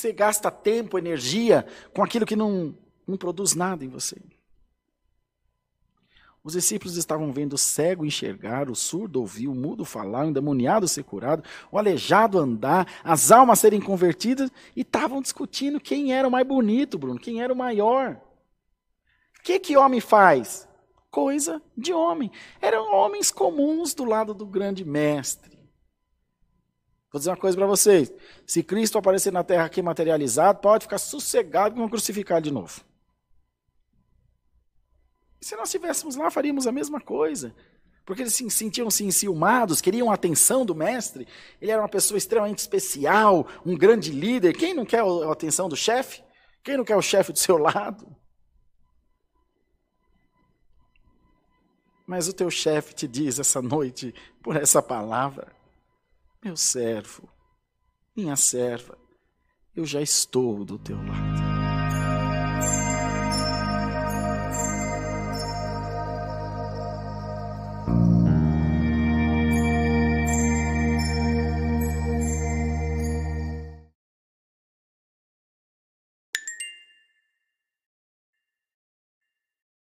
você gasta tempo, energia com aquilo que não, não produz nada em você? Os discípulos estavam vendo o cego enxergar, o surdo ouvir, o mudo falar, o endemoniado ser curado, o aleijado andar, as almas serem convertidas e estavam discutindo quem era o mais bonito, Bruno, quem era o maior. O que que homem faz? Coisa de homem. Eram homens comuns do lado do grande mestre. Vou dizer uma coisa para vocês: se Cristo aparecer na terra aqui materializado, pode ficar sossegado que vão crucificar de novo. Se nós estivéssemos lá, faríamos a mesma coisa. Porque eles se sentiam-se enciumados, queriam a atenção do mestre. Ele era uma pessoa extremamente especial, um grande líder. Quem não quer a atenção do chefe? Quem não quer o chefe do seu lado? Mas o teu chefe te diz essa noite, por essa palavra: meu servo, minha serva, eu já estou do teu lado.